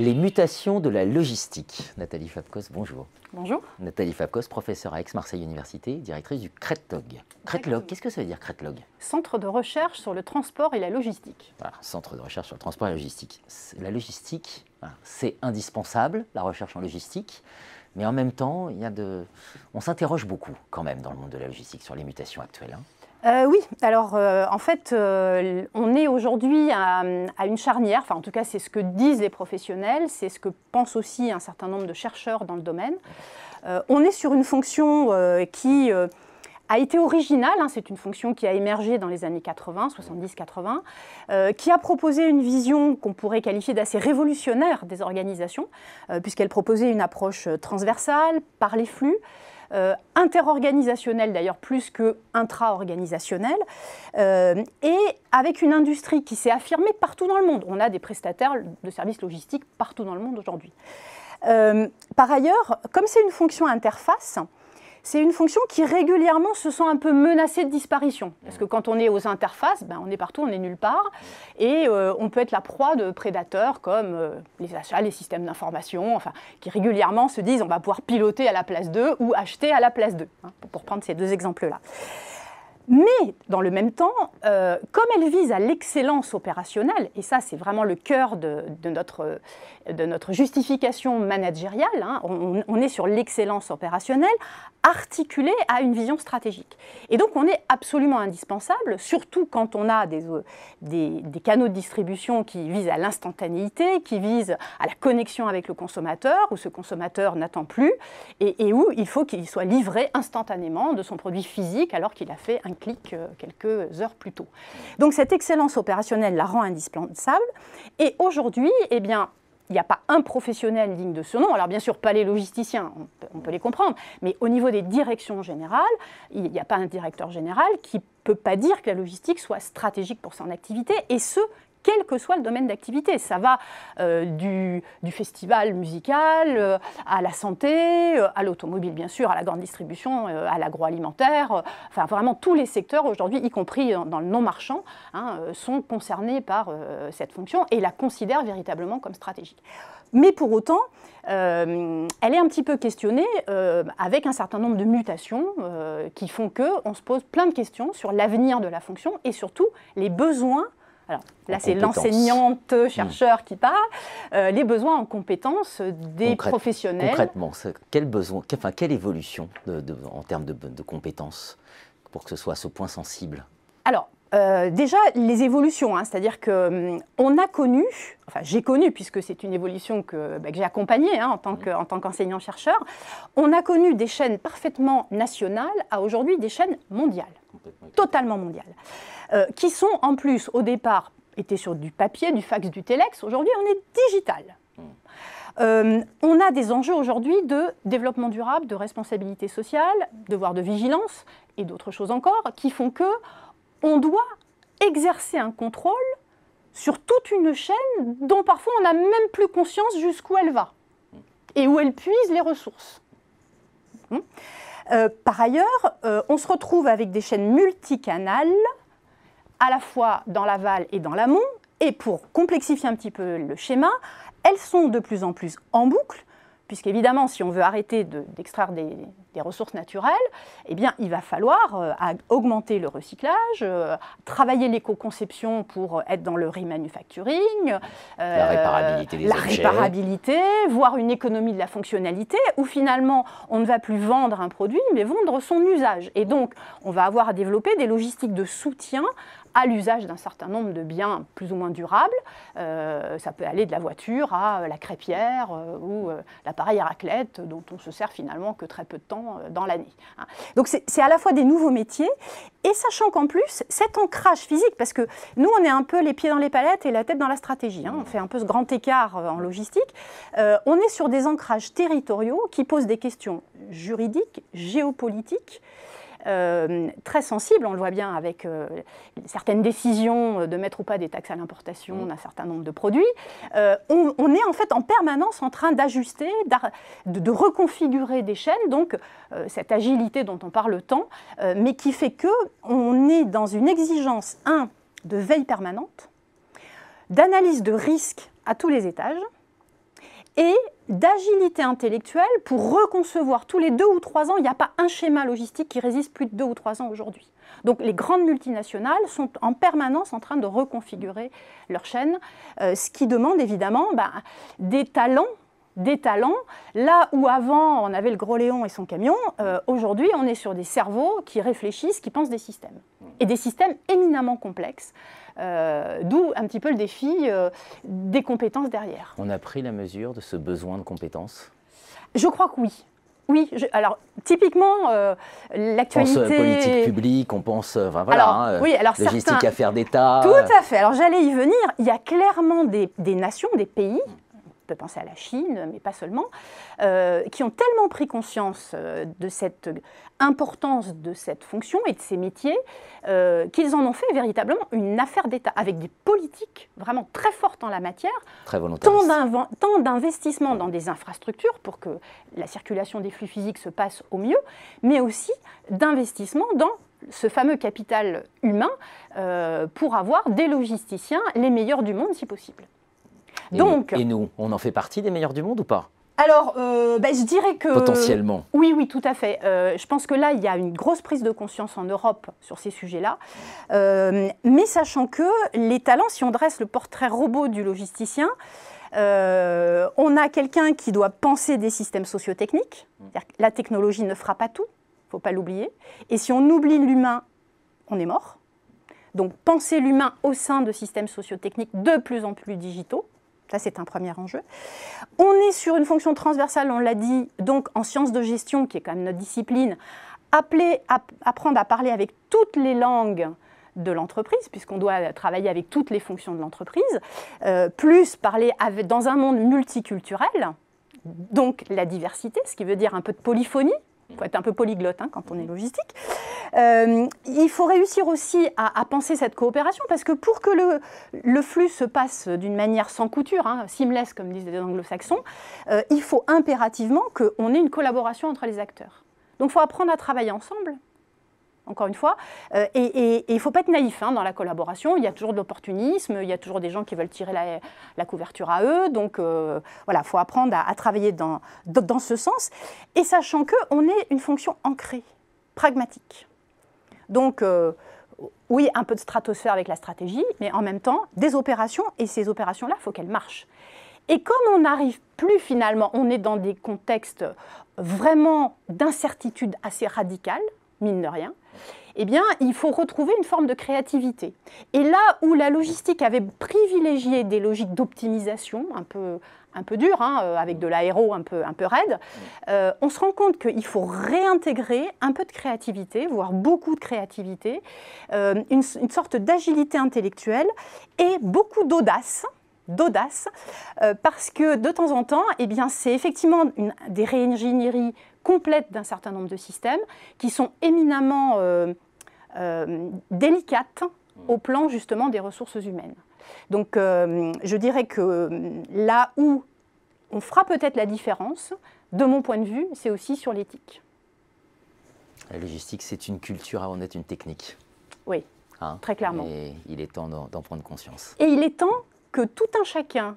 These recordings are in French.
Les mutations de la logistique. Nathalie Fabkos, bonjour. Bonjour. Nathalie Fabkos, professeure à Aix-Marseille Université, directrice du CRETLOG. CRETLOG, qu'est-ce que ça veut dire CRETLOG? Centre de recherche sur le transport et la logistique. Voilà, centre de recherche sur le transport et la logistique. La logistique, c'est indispensable, la recherche en logistique, mais en même temps, il y a de... on s'interroge beaucoup quand même dans le monde de la logistique sur les mutations actuelles. Hein. Euh, oui, alors euh, en fait, euh, on est aujourd'hui à, une charnière, enfin en tout cas c'est ce que disent les professionnels, c'est ce que pensent aussi un certain nombre de chercheurs dans le domaine. on est sur une fonction qui a été originale, hein, c'est une fonction qui a émergé dans les années 80, 70-80, qui a proposé une vision qu'on pourrait qualifier d'assez révolutionnaire des organisations, puisqu'elle proposait une approche transversale, par les flux, euh, interorganisationnel d'ailleurs plus que intra-organisationnel, euh, et avec une industrie qui s'est affirmée partout dans le monde. On a des prestataires de services logistiques partout dans le monde aujourd'hui. Euh, par ailleurs, comme c'est une fonction interface, c'est une fonction qui régulièrement se sent un peu menacée de disparition. Parce que quand on est aux interfaces, ben, on est partout, on est nulle part. Et euh, on peut être la proie de prédateurs comme euh, les achats, les systèmes d'information, enfin, qui régulièrement se disent on va pouvoir piloter à la place d'eux ou acheter à la place d'eux, hein, pour prendre ces deux exemples-là. Mais dans le même temps, euh, comme elle vise à l'excellence opérationnelle, et ça c'est vraiment le cœur de, notre, de notre, justification managériale, hein, on, est sur l'excellence opérationnelle, articulée à une vision stratégique. Et donc on est absolument indispensable, surtout quand on a des, des, canaux de distribution qui visent à l'instantanéité, qui visent à la connexion avec le consommateur, où ce consommateur n'attend plus, et, et où il faut qu'il soit livré instantanément de son produit physique alors qu'il a fait un euh, quelques heures plus tôt. Donc cette excellence opérationnelle la rend indispensable. Et aujourd'hui, eh bien, il n'y a pas un professionnel digne de ce nom. Alors bien sûr, pas les logisticiens, on peut, les comprendre, mais au niveau des directions générales, il n'y a pas un directeur général qui ne peut pas dire que la logistique soit stratégique pour son activité, et ce, quel que soit le domaine d'activité. Ça va euh, du, festival musical euh, à la santé, euh, à l'automobile bien sûr, à la grande distribution, à l'agroalimentaire. enfin vraiment tous les secteurs aujourd'hui, y compris dans, le non-marchand, hein, sont concernés par cette fonction et la considèrent véritablement comme stratégique. Mais pour autant, elle est un petit peu questionnée avec un certain nombre de mutations qui font qu'on se pose plein de questions sur l'avenir de la fonction et surtout les besoins alors là, c'est l'enseignante-chercheur qui parle, euh, les besoins en compétences des professionnels. Concrètement, quel besoin, enfin, quelle évolution en termes de, compétences pour que ce soit à ce point sensible? Alors, euh, déjà, les évolutions, hein, c'est-à-dire qu'on hum, a connu, enfin j'ai connu, puisque c'est une évolution que, bah, j'ai accompagnée hein, en tant qu'enseignant-chercheur, on a connu des chaînes parfaitement nationales à aujourd'hui des chaînes mondiales, totalement mondiales. Euh, qui sont en plus au départ étaient sur du papier, du fax, du téléx. Aujourd'hui, on est digital. Hmm. Euh, on a des enjeux aujourd'hui de développement durable, de responsabilité sociale, devoir de vigilance et d'autres choses encore qui font que on doit exercer un contrôle sur toute une chaîne dont parfois on n'a même plus conscience jusqu'où elle va et où elle puise les ressources. Hmm. Euh, par ailleurs, on se retrouve avec des chaînes multicanales à la fois dans l'aval et dans l'amont. Et pour complexifier un petit peu le schéma, elles sont de plus en plus en boucle, puisqu'évidemment, si on veut arrêter d'extraire des, ressources naturelles, eh bien, il va falloir euh, augmenter le recyclage, euh, travailler l'éco-conception pour être dans le remanufacturing, euh, la réparabilité des la réparabilité, voire une économie de la fonctionnalité, où finalement, on ne va plus vendre un produit, mais vendre son usage. Et donc, on va avoir à développer des logistiques de soutien à l'usage d'un certain nombre de biens plus ou moins durables. Euh, ça peut aller de la voiture à la crêpière euh, ou euh, l'appareil à raclette dont on se sert finalement que très peu de temps dans l'année. Hein. Donc c'est à la fois des nouveaux métiers et sachant qu'en plus cet ancrage physique, parce que nous on est un peu les pieds dans les palettes et la tête dans la stratégie, hein, on fait un peu ce grand écart en logistique, on est sur des ancrages territoriaux qui posent des questions juridiques, géopolitiques, euh, très sensible, on le voit bien avec euh, certaines décisions de mettre ou pas des taxes à l'importation d'un certain nombre de produits. On, est en fait en permanence en train d'ajuster, de, reconfigurer des chaînes, donc cette agilité dont on parle tant, mais qui fait que on est dans une exigence, un, de veille permanente, d'analyse de risque à tous les étages, et d'agilité intellectuelle pour reconcevoir tous les deux ou trois ans. Il n'y a pas un schéma logistique qui résiste plus de deux ou trois ans aujourd'hui. Donc les grandes multinationales sont en permanence en train de reconfigurer leur chaîne, euh, ce qui demande évidemment bah, des talents des talents. Là où avant on avait le gros Léon et son camion, euh, aujourd'hui on est sur des cerveaux qui réfléchissent, qui pensent des systèmes. Et des systèmes éminemment complexes. Euh, d'où un petit peu le défi euh, des compétences derrière. On a pris la mesure de ce besoin de compétences? Je crois que oui. Oui, alors typiquement, euh, l'actualité. On pense politique publique, on pense, enfin, voilà, hein, oui, alors logistique, affaires d'État. Tout à fait. Alors j'allais y venir. Il y a clairement des nations, des pays peut penser à la Chine, mais pas seulement, euh, qui ont tellement pris conscience euh, de cette importance de cette fonction et de ces métiers euh, qu'ils en ont fait véritablement une affaire d'État, avec des politiques vraiment très fortes en la matière, très tant d'investissements dans des infrastructures pour que la circulation des flux physiques se passe au mieux, mais aussi d'investissements dans ce fameux capital humain pour avoir des logisticiens les meilleurs du monde si possible. Et, nous, on en fait partie des meilleurs du monde ou pas? Alors, euh, ben, je dirais que... Potentiellement. Oui, oui, tout à fait. Euh, je pense que là, il y a une grosse prise de conscience en Europe sur ces sujets-là. Euh, mais sachant que les talents, si on dresse le portrait robot du logisticien, on a quelqu'un qui doit penser des systèmes sociotechniques. La technologie ne fera pas tout, il ne faut pas l'oublier. Et si on oublie l'humain, on est mort. Donc penser l'humain au sein de systèmes sociotechniques de plus en plus digitaux. Ça, c'est un premier enjeu. On est sur une fonction transversale, on l'a dit, donc en sciences de gestion, qui est quand même notre discipline, appelée à apprendre à parler avec toutes les langues de l'entreprise, puisqu'on doit travailler avec toutes les fonctions de l'entreprise, euh, plus parler dans un monde multiculturel, donc la diversité, ce qui veut dire un peu de polyphonie, il faut être un peu polyglotte hein, quand on est logistique. Euh, il faut réussir aussi à, penser cette coopération parce que pour que le, le flux se passe d'une manière sans couture, hein, seamless comme disent les anglo-saxons, euh, il faut impérativement qu'on ait une collaboration entre les acteurs. Donc il faut apprendre à travailler ensemble, encore une fois. Euh, et il ne faut pas être naïf hein, dans la collaboration. Il y a toujours de l'opportunisme, il y a toujours des gens qui veulent tirer la, couverture à eux. Donc euh, voilà, il faut apprendre à, travailler dans, ce sens. Et sachant qu'on est une fonction ancrée, pragmatique. Donc euh, oui, un peu de stratosphère avec la stratégie, mais en même temps, des opérations. Et ces opérations-là, il faut qu'elles marchent. Et comme on n'arrive plus finalement, on est dans des contextes vraiment d'incertitude assez radicale, mine de rien, eh bien, il faut retrouver une forme de créativité. Et là où la logistique avait privilégié des logiques d'optimisation un peu, un peu dures, hein, euh, avec de l'aéro un peu, un peu raide, euh, on se rend compte qu'il faut réintégrer un peu de créativité, voire beaucoup de créativité, euh, une, sorte d'agilité intellectuelle et beaucoup d'audace d'audace, parce que de temps en temps, eh bien, c'est effectivement une, des réingénieries complète d'un certain nombre de systèmes qui sont éminemment euh, euh, délicates au plan justement des ressources humaines. Donc euh, je dirais que là où on fera peut-être la différence, de mon point de vue, c'est aussi sur l'éthique. La logistique, c'est une culture avant d'être une technique. Oui, hein très clairement. Et il est temps d'en prendre conscience. Et il est temps que tout un chacun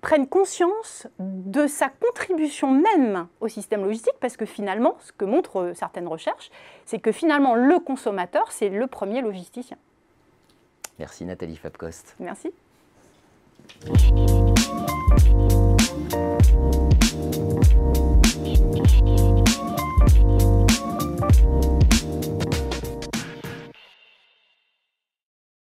prenne conscience de sa contribution même au système logistique, parce que finalement, ce que montrent euh, certaines recherches, c'est que finalement, le consommateur, c'est le premier logisticien. Merci Nathalie Fabcost. Merci.